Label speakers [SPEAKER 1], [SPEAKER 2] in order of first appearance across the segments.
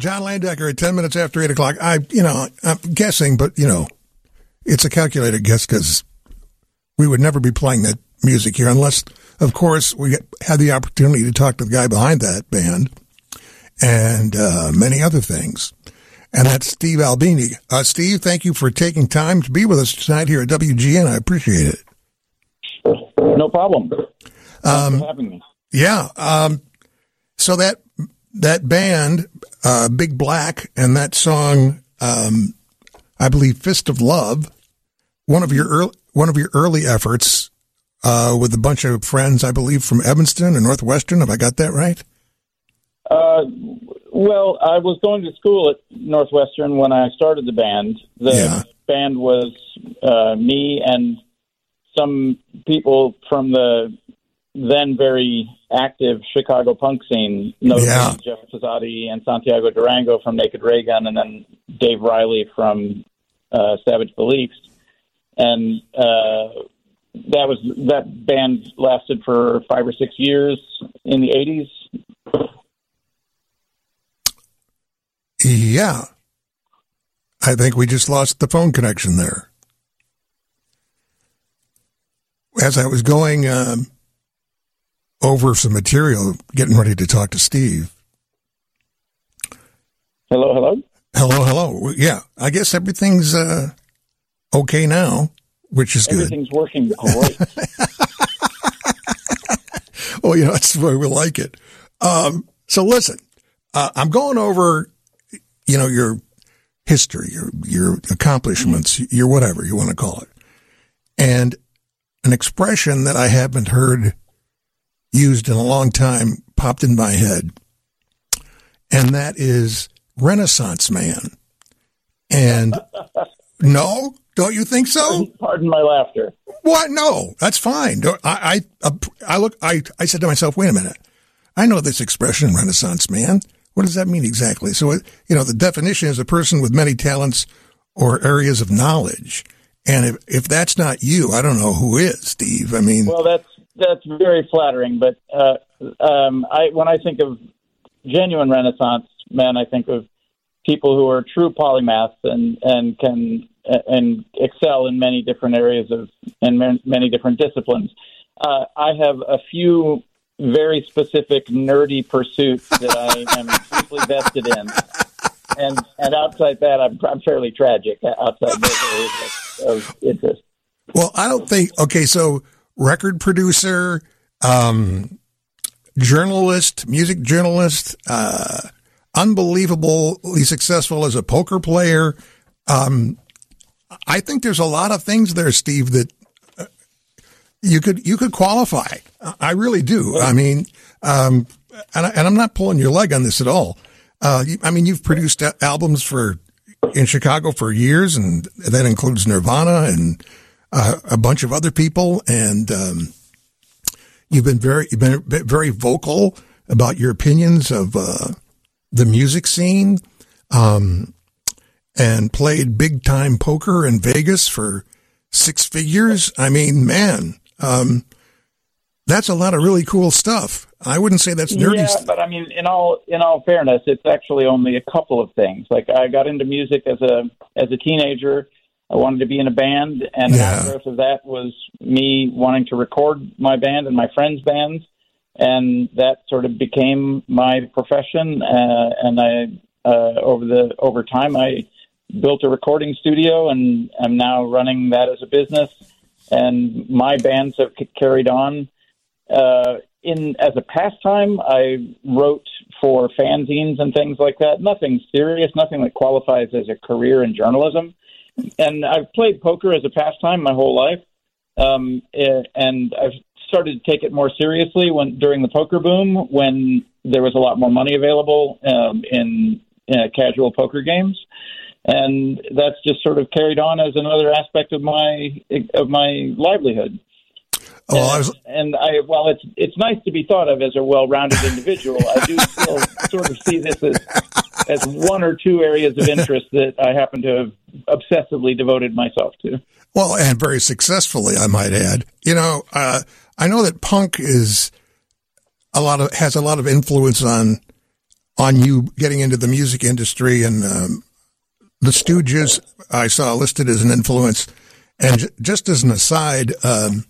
[SPEAKER 1] John Landecker at 10 minutes after 8 o'clock. I, you know, I'm guessing, but, you know, it's a calculated guess because we would never be playing that music here unless, of course, we had the opportunity to talk to the guy behind that band and uh, many other things. And that's Steve Albini. Uh, Steve, thank you for taking time to be with us tonight here at WGN. I appreciate it.
[SPEAKER 2] No problem. Um, for having me.
[SPEAKER 1] Yeah. Um, so that that band, uh, Big Black, and that song, um, I believe, "Fist of Love," one of your early, one of your early efforts uh, with a bunch of friends, I believe, from Evanston and Northwestern. Have I got that right?
[SPEAKER 2] Uh, well, I was going to school at Northwestern when I started the band. The yeah. band was uh, me and some people from the then very active Chicago punk scene, notably yeah. Jeff Pezzati and Santiago Durango from Naked Raygun, and then Dave Riley from uh, Savage Beliefs. And uh, that was that band lasted for five or six years in the 80s.
[SPEAKER 1] Yeah. I think we just lost the phone connection there. As I was going um, over some material, getting ready to talk to Steve.
[SPEAKER 2] Hello, hello.
[SPEAKER 1] Hello, hello. Yeah, I guess everything's uh, okay now, which is
[SPEAKER 2] everything's
[SPEAKER 1] good.
[SPEAKER 2] Everything's working great.
[SPEAKER 1] well, you know, that's the way we like it. Um, so listen, uh, I'm going over, you know, your history, your your accomplishments, your whatever you want to call it, and an expression that I haven't heard used in a long time popped in my head, and that is Renaissance man. And no, don't you think so?
[SPEAKER 2] Pardon my laughter.
[SPEAKER 1] What? No, that's fine. I, I, I look. I, I said to myself, wait a minute. I know this expression, Renaissance man. What does that mean exactly? So, you know, the definition is a person with many talents or areas of knowledge. And if, if that's not you, I don't know who is, Steve. I mean,
[SPEAKER 2] well, that's that's very flattering. But uh, um, I, when I think of genuine Renaissance men, I think of people who are true polymaths and and can and excel in many different areas of and many different disciplines. Uh, I have a few very specific nerdy pursuits that I am deeply vested in. And and outside that, I'm, I'm fairly tragic outside those areas of, interest.
[SPEAKER 1] Well, I don't think. Okay, so record producer, um, journalist, music journalist, uh, unbelievably successful as a poker player. Um, I think there's a lot of things there, Steve, that uh, you could you could qualify. I really do. I mean, um, and, I, am not pulling your leg on this at all. Uh, I mean, you've produced albums for in Chicago for years, and that includes Nirvana and uh, a bunch of other people, and um, you've been very you've been very vocal about your opinions of uh, the music scene, um, and played big time poker in Vegas for six figures. I mean, man, um, that's a lot of really cool stuff. I wouldn't say that's nerdy.
[SPEAKER 2] Yeah, but I mean, in all in all fairness, it's actually only a couple of things. Like I got into music as a as a teenager I wanted to be in a band, and yeah. the growth of that was me wanting to record my band and my friends' bands, and that sort of became my profession. Uh, and I, uh, over the over time, I built a recording studio, and I'm now running that as a business. And my bands have carried on. Uh, in as a pastime, I wrote for fanzines and things like that. Nothing serious, nothing that qualifies as a career in journalism and I've played poker as a pastime my whole life, um, eh, and I've started to take it more seriously when during the poker boom when there was a lot more money available um, in uh, casual poker games, and that's just sort of carried on as another aspect of my of my livelihood. Oh, and, I was... and I, while it's it's nice to be thought of as a well-rounded individual, I do still sort of see this as as one or two areas of interest that I happen to have obsessively devoted myself to.
[SPEAKER 1] Well, and very successfully, I might add. You know, uh, I know that punk is a lot of has a lot of influence on on you getting into the music industry and um, the Stooges. I saw listed as an influence, and j- just as an aside, um,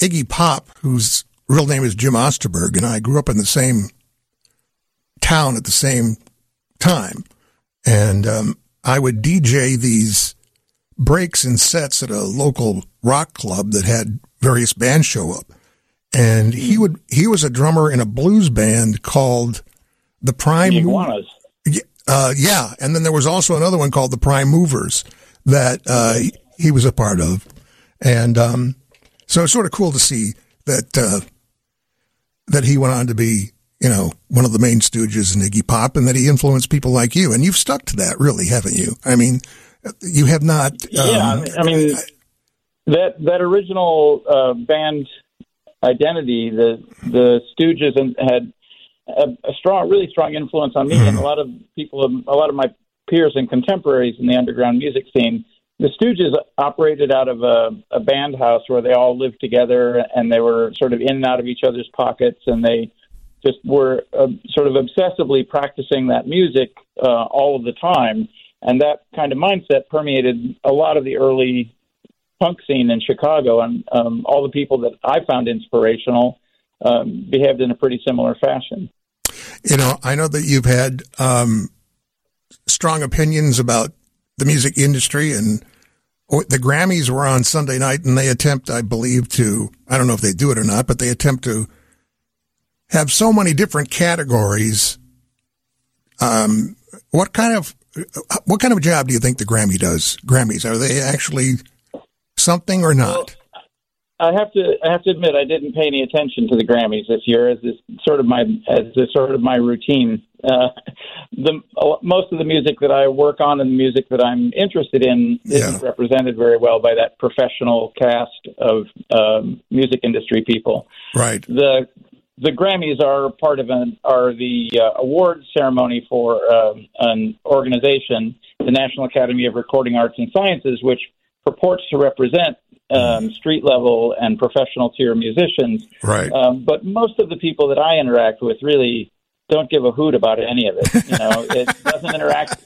[SPEAKER 1] Iggy Pop, whose real name is Jim Osterberg, and I grew up in the same town at the same time, and um, I would DJ these breaks and sets at a local rock club that had various bands show up. And he would he was a drummer in a blues band called the Prime
[SPEAKER 2] Iguanas.
[SPEAKER 1] Uh, yeah, and then there was also another one called the Prime Movers that uh, he, was a part of, and um, so it's sort of cool to see that uh, that he went on to be you know one of the main stooges in Iggy Pop, and that he influenced people like you, and you've stuck to that, really, haven't you? I mean, you have not. Um,
[SPEAKER 2] yeah, I mean that that original uh, band identity, the the Stooges, and had a, a, strong, really strong influence on me and a lot of people, a lot of my peers and contemporaries in the underground music scene. The Stooges operated out of a, a band house where they all lived together and they were sort of in and out of each other's pockets and they just were uh, sort of obsessively practicing that music uh, all of the time. And that kind of mindset permeated a lot of the early punk scene in Chicago. And um, all the people that I found inspirational um, behaved in a pretty similar fashion.
[SPEAKER 1] You know, I know that you've had um, strong opinions about the music industry and the Grammys were on Sunday night and they attempt, I believe, to, I don't know if they do it or not, but they attempt to have so many different categories. Um, what kind of, what kind of job do you think the Grammy does? Grammys, are they actually something or not? Well,
[SPEAKER 2] I have to I have to admit I didn't pay any attention to the Grammys this year as this sort of my as this sort of my routine. Uh, the most of the music that I work on and the music that I'm interested in yeah. isn't represented very well by that professional cast of um, music industry people.
[SPEAKER 1] Right.
[SPEAKER 2] The the Grammys are part of an are the uh, award ceremony for uh, an organization, the National Academy of Recording Arts and Sciences, which purports to represent um, street level and professional tier musicians.
[SPEAKER 1] Right.
[SPEAKER 2] Um, but most of the people that I interact with really don't give a hoot about any of it. You know, it doesn't interact.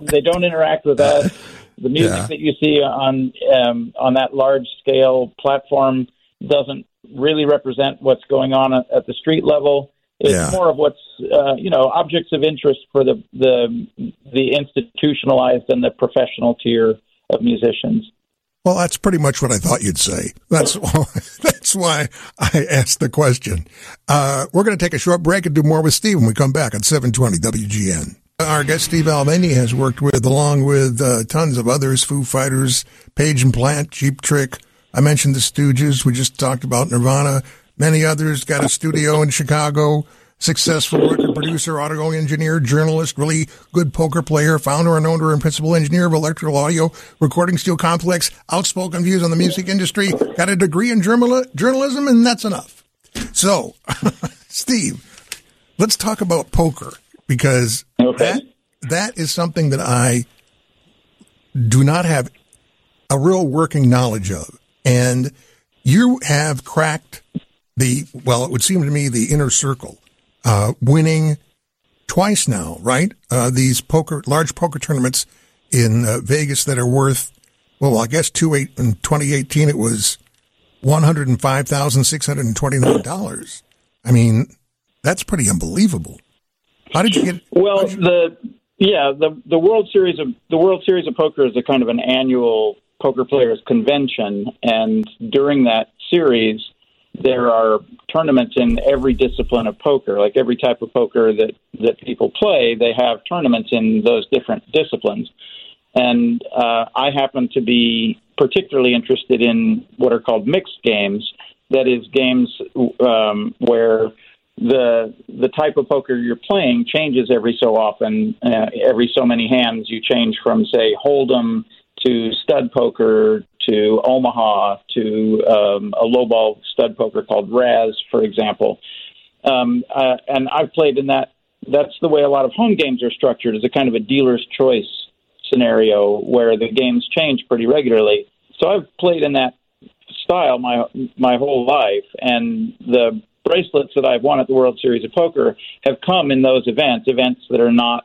[SPEAKER 2] They don't interact with us. The music yeah. that you see on um, on that large scale platform doesn't really represent what's going on at, at the street level. It's yeah. more of what's uh, you know objects of interest for the the the institutionalized and the professional tier of musicians.
[SPEAKER 1] Well, that's pretty much what I thought you'd say. That's that's why I asked the question. Uh, we're going to take a short break and do more with Steve when we come back at 720 WGN. Our guest Steve Albini has worked with, along with uh, tons of others, Foo Fighters, Page and Plant, Cheap Trick. I mentioned the Stooges. We just talked about Nirvana. Many others got a studio in Chicago successful record producer, audio engineer, journalist, really good poker player, founder and owner and principal engineer of Electrical Audio Recording Steel Complex, outspoken views on the music industry, got a degree in journalism, and that's enough. So, Steve, let's talk about poker because
[SPEAKER 2] okay.
[SPEAKER 1] that that is something that I do not have a real working knowledge of. And you have cracked the, well, it would seem to me the inner circle uh, winning twice now, right? Uh, these poker, large poker tournaments in uh, Vegas that are worth, well, I guess two eight in 2018 it was one hundred and five thousand six hundred and twenty nine dollars. I mean, that's pretty unbelievable. How did you get?
[SPEAKER 2] Well, you... the yeah the the World Series of the World Series of Poker is a kind of an annual poker players convention, and during that series, there are tournaments in every discipline of poker. Like every type of poker that that people play, they have tournaments in those different disciplines. And uh, I happen to be particularly interested in what are called mixed games. That is, games um, where the the type of poker you're playing changes every so often. Uh, every so many hands, you change from say hold'em to stud poker to Omaha to um, a lowball stud poker called Razz, for example. Um, uh, and I've played in that. That's the way a lot of home games are structured, as a kind of a dealer's choice scenario where the games change pretty regularly. So I've played in that style my my whole life, and the bracelets that I've won at the World Series of Poker have come in those events, events that are not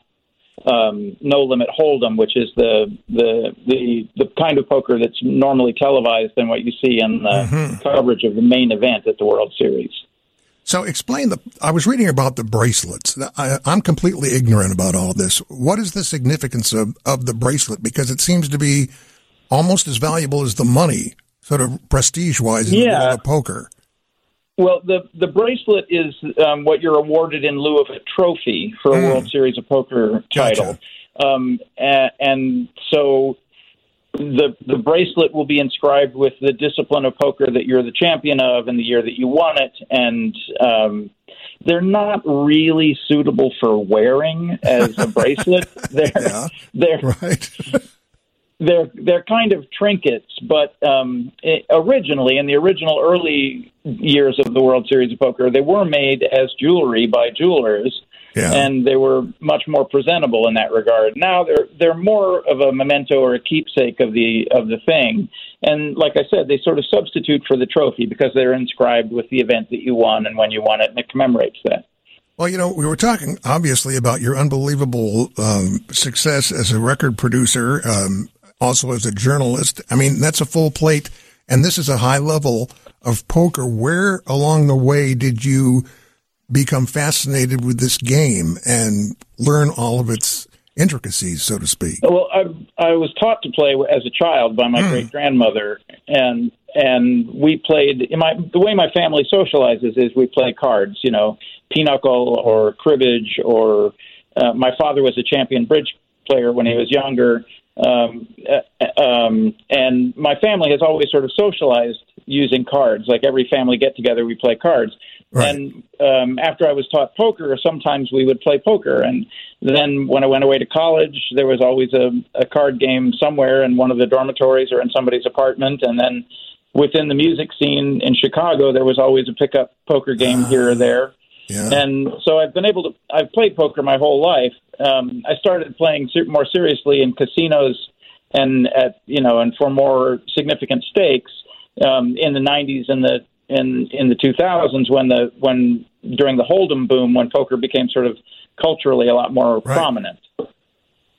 [SPEAKER 2] um, no limit hold'em, which is the, the the the kind of poker that's normally televised and what you see in the mm-hmm. coverage of the main event at the World Series.
[SPEAKER 1] So explain the. I was reading about the bracelets. I, am completely ignorant about all this. What is the significance of, of the bracelet? Because it seems to be almost as valuable as the money, sort of prestige wise, in yeah. the world of poker.
[SPEAKER 2] Well, the the bracelet is um, what you're awarded in lieu of a trophy for a mm. World Series of Poker title, gotcha. um, and, and so the the bracelet will be inscribed with the discipline of poker that you're the champion of and the year that you won it. And um, they're not really suitable for wearing as a bracelet. They're yeah, they're right they're they're kind of trinkets but um, it, originally in the original early years of the World Series of Poker they were made as jewelry by jewelers yeah. and they were much more presentable in that regard. Now they're they're more of a memento or a keepsake of the of the thing, and like I said, they sort of substitute for the trophy because they're inscribed with the event that you won and when you won it, and it commemorates that.
[SPEAKER 1] Well, you know, we were talking obviously about your unbelievable um, success as a record producer, um, also as a journalist. I mean, that's a full plate, and this is a high level of poker. Where along the way did you? become fascinated with this game and learn all of its intricacies, so to speak?
[SPEAKER 2] Well, I, I was taught to play as a child by my mm. great grandmother, and and we played. In my the way my family socializes is we play cards. You know, pinochle or cribbage, or uh, my father was a champion bridge player when he was younger. Um, uh, um, and my family has always sort of socialized using cards. Like every family get together, we play cards. Right. And um, after I was taught poker, sometimes we would play poker. And then when I went away to college, there was always a, a card game somewhere in one of the dormitories or in somebody's apartment. And then within the music scene in Chicago, there was always a pickup poker game uh, here or there. Yeah. And so I've been able to. I've played poker my whole life. Um, I started playing more seriously in casinos and at you know and for more significant stakes um, in the 90s and the in in the 2000s when the when during the Hold'em boom when poker became sort of culturally a lot more right. prominent.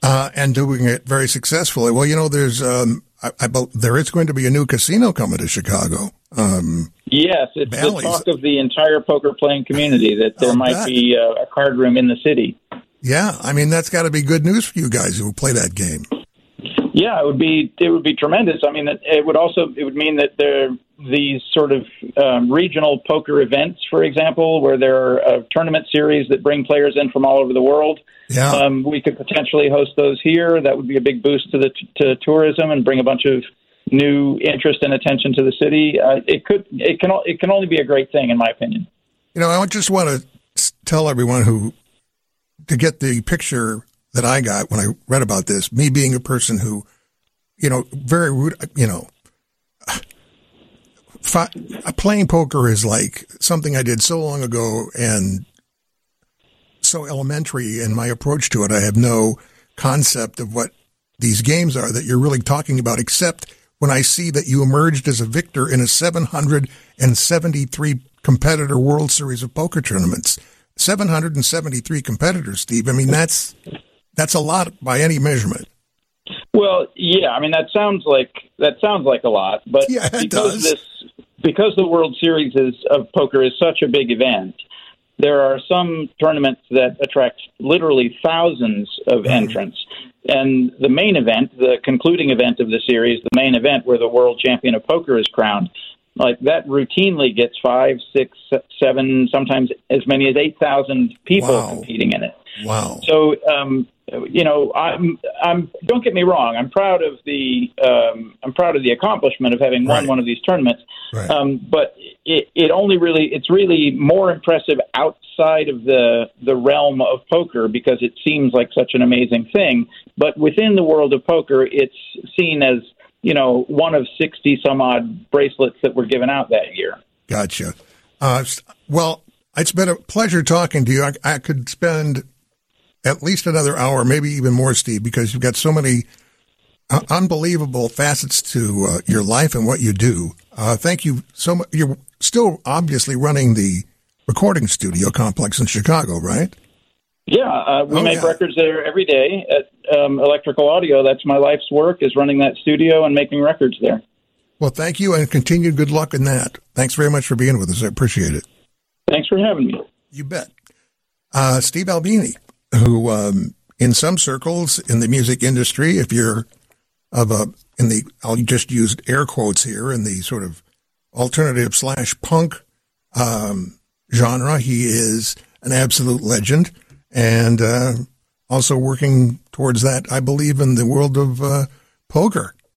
[SPEAKER 1] Uh, and doing it very successfully. Well, you know, there's um, I, I, there is going to be a new casino coming to Chicago. Um,
[SPEAKER 2] yes, it's Bally's. the talk of the entire poker playing community that there might bet. be a, a card room in the city.
[SPEAKER 1] Yeah, I mean that's got to be good news for you guys who play that game.
[SPEAKER 2] Yeah, it would be it would be tremendous. I mean, it, it would also it would mean that there these sort of um, regional poker events, for example, where there are a tournament series that bring players in from all over the world. Yeah. Um, we could potentially host those here. That would be a big boost to the to tourism and bring a bunch of new interest and attention to the city. Uh, it could it can it can only be a great thing, in my opinion.
[SPEAKER 1] You know, I just want to tell everyone who to get the picture that I got when I read about this. Me being a person who, you know, very rude you know fi- playing poker is like something I did so long ago and so elementary in my approach to it. I have no concept of what these games are that you're really talking about, except when I see that you emerged as a victor in a 773 competitor World Series of Poker tournaments. 773 competitors, Steve. I mean, that's that's a lot by any measurement.
[SPEAKER 2] Well, yeah, I mean that sounds like that sounds like a lot, but
[SPEAKER 1] yeah, because does.
[SPEAKER 2] this because the World Series is, of poker is such a big event, there are some tournaments that attract literally thousands of entrants. And the main event, the concluding event of the series, the main event where the world champion of poker is crowned, like that routinely gets five, six, seven, sometimes as many as 8,000 people wow. competing in it.
[SPEAKER 1] Wow.
[SPEAKER 2] So, um, you know, I'm, I'm, don't get me wrong. I'm proud of the, um, I'm proud of the accomplishment of having won right. one of these tournaments. Right. Um, but it, it only really, it's really more impressive outside of the, the realm of poker because it seems like such an amazing thing. But within the world of poker, it's seen as, you know, one of 60 some odd bracelets that were given out that year.
[SPEAKER 1] Gotcha. Uh, well, it's been a pleasure talking to you. I, I could spend at least another hour, maybe even more, Steve, because you've got so many uh, unbelievable facets to uh, your life and what you do. Uh, thank you so much. You're still obviously running the recording studio complex in Chicago, right?
[SPEAKER 2] Yeah, uh, we oh, make yeah. records there every day at um, Electrical Audio. That's my life's work is running that studio and making records there.
[SPEAKER 1] Well, thank you and continued good luck in that. Thanks very much for being with us. I appreciate it.
[SPEAKER 2] Thanks for having me.
[SPEAKER 1] You bet. Uh, Steve Albini, who um, in some circles in the music industry, if you're of a in the I'll just use air quotes here in the sort of alternative slash punk um, genre, he is an absolute legend, and uh, also working towards that, I believe, in the world of uh, poker.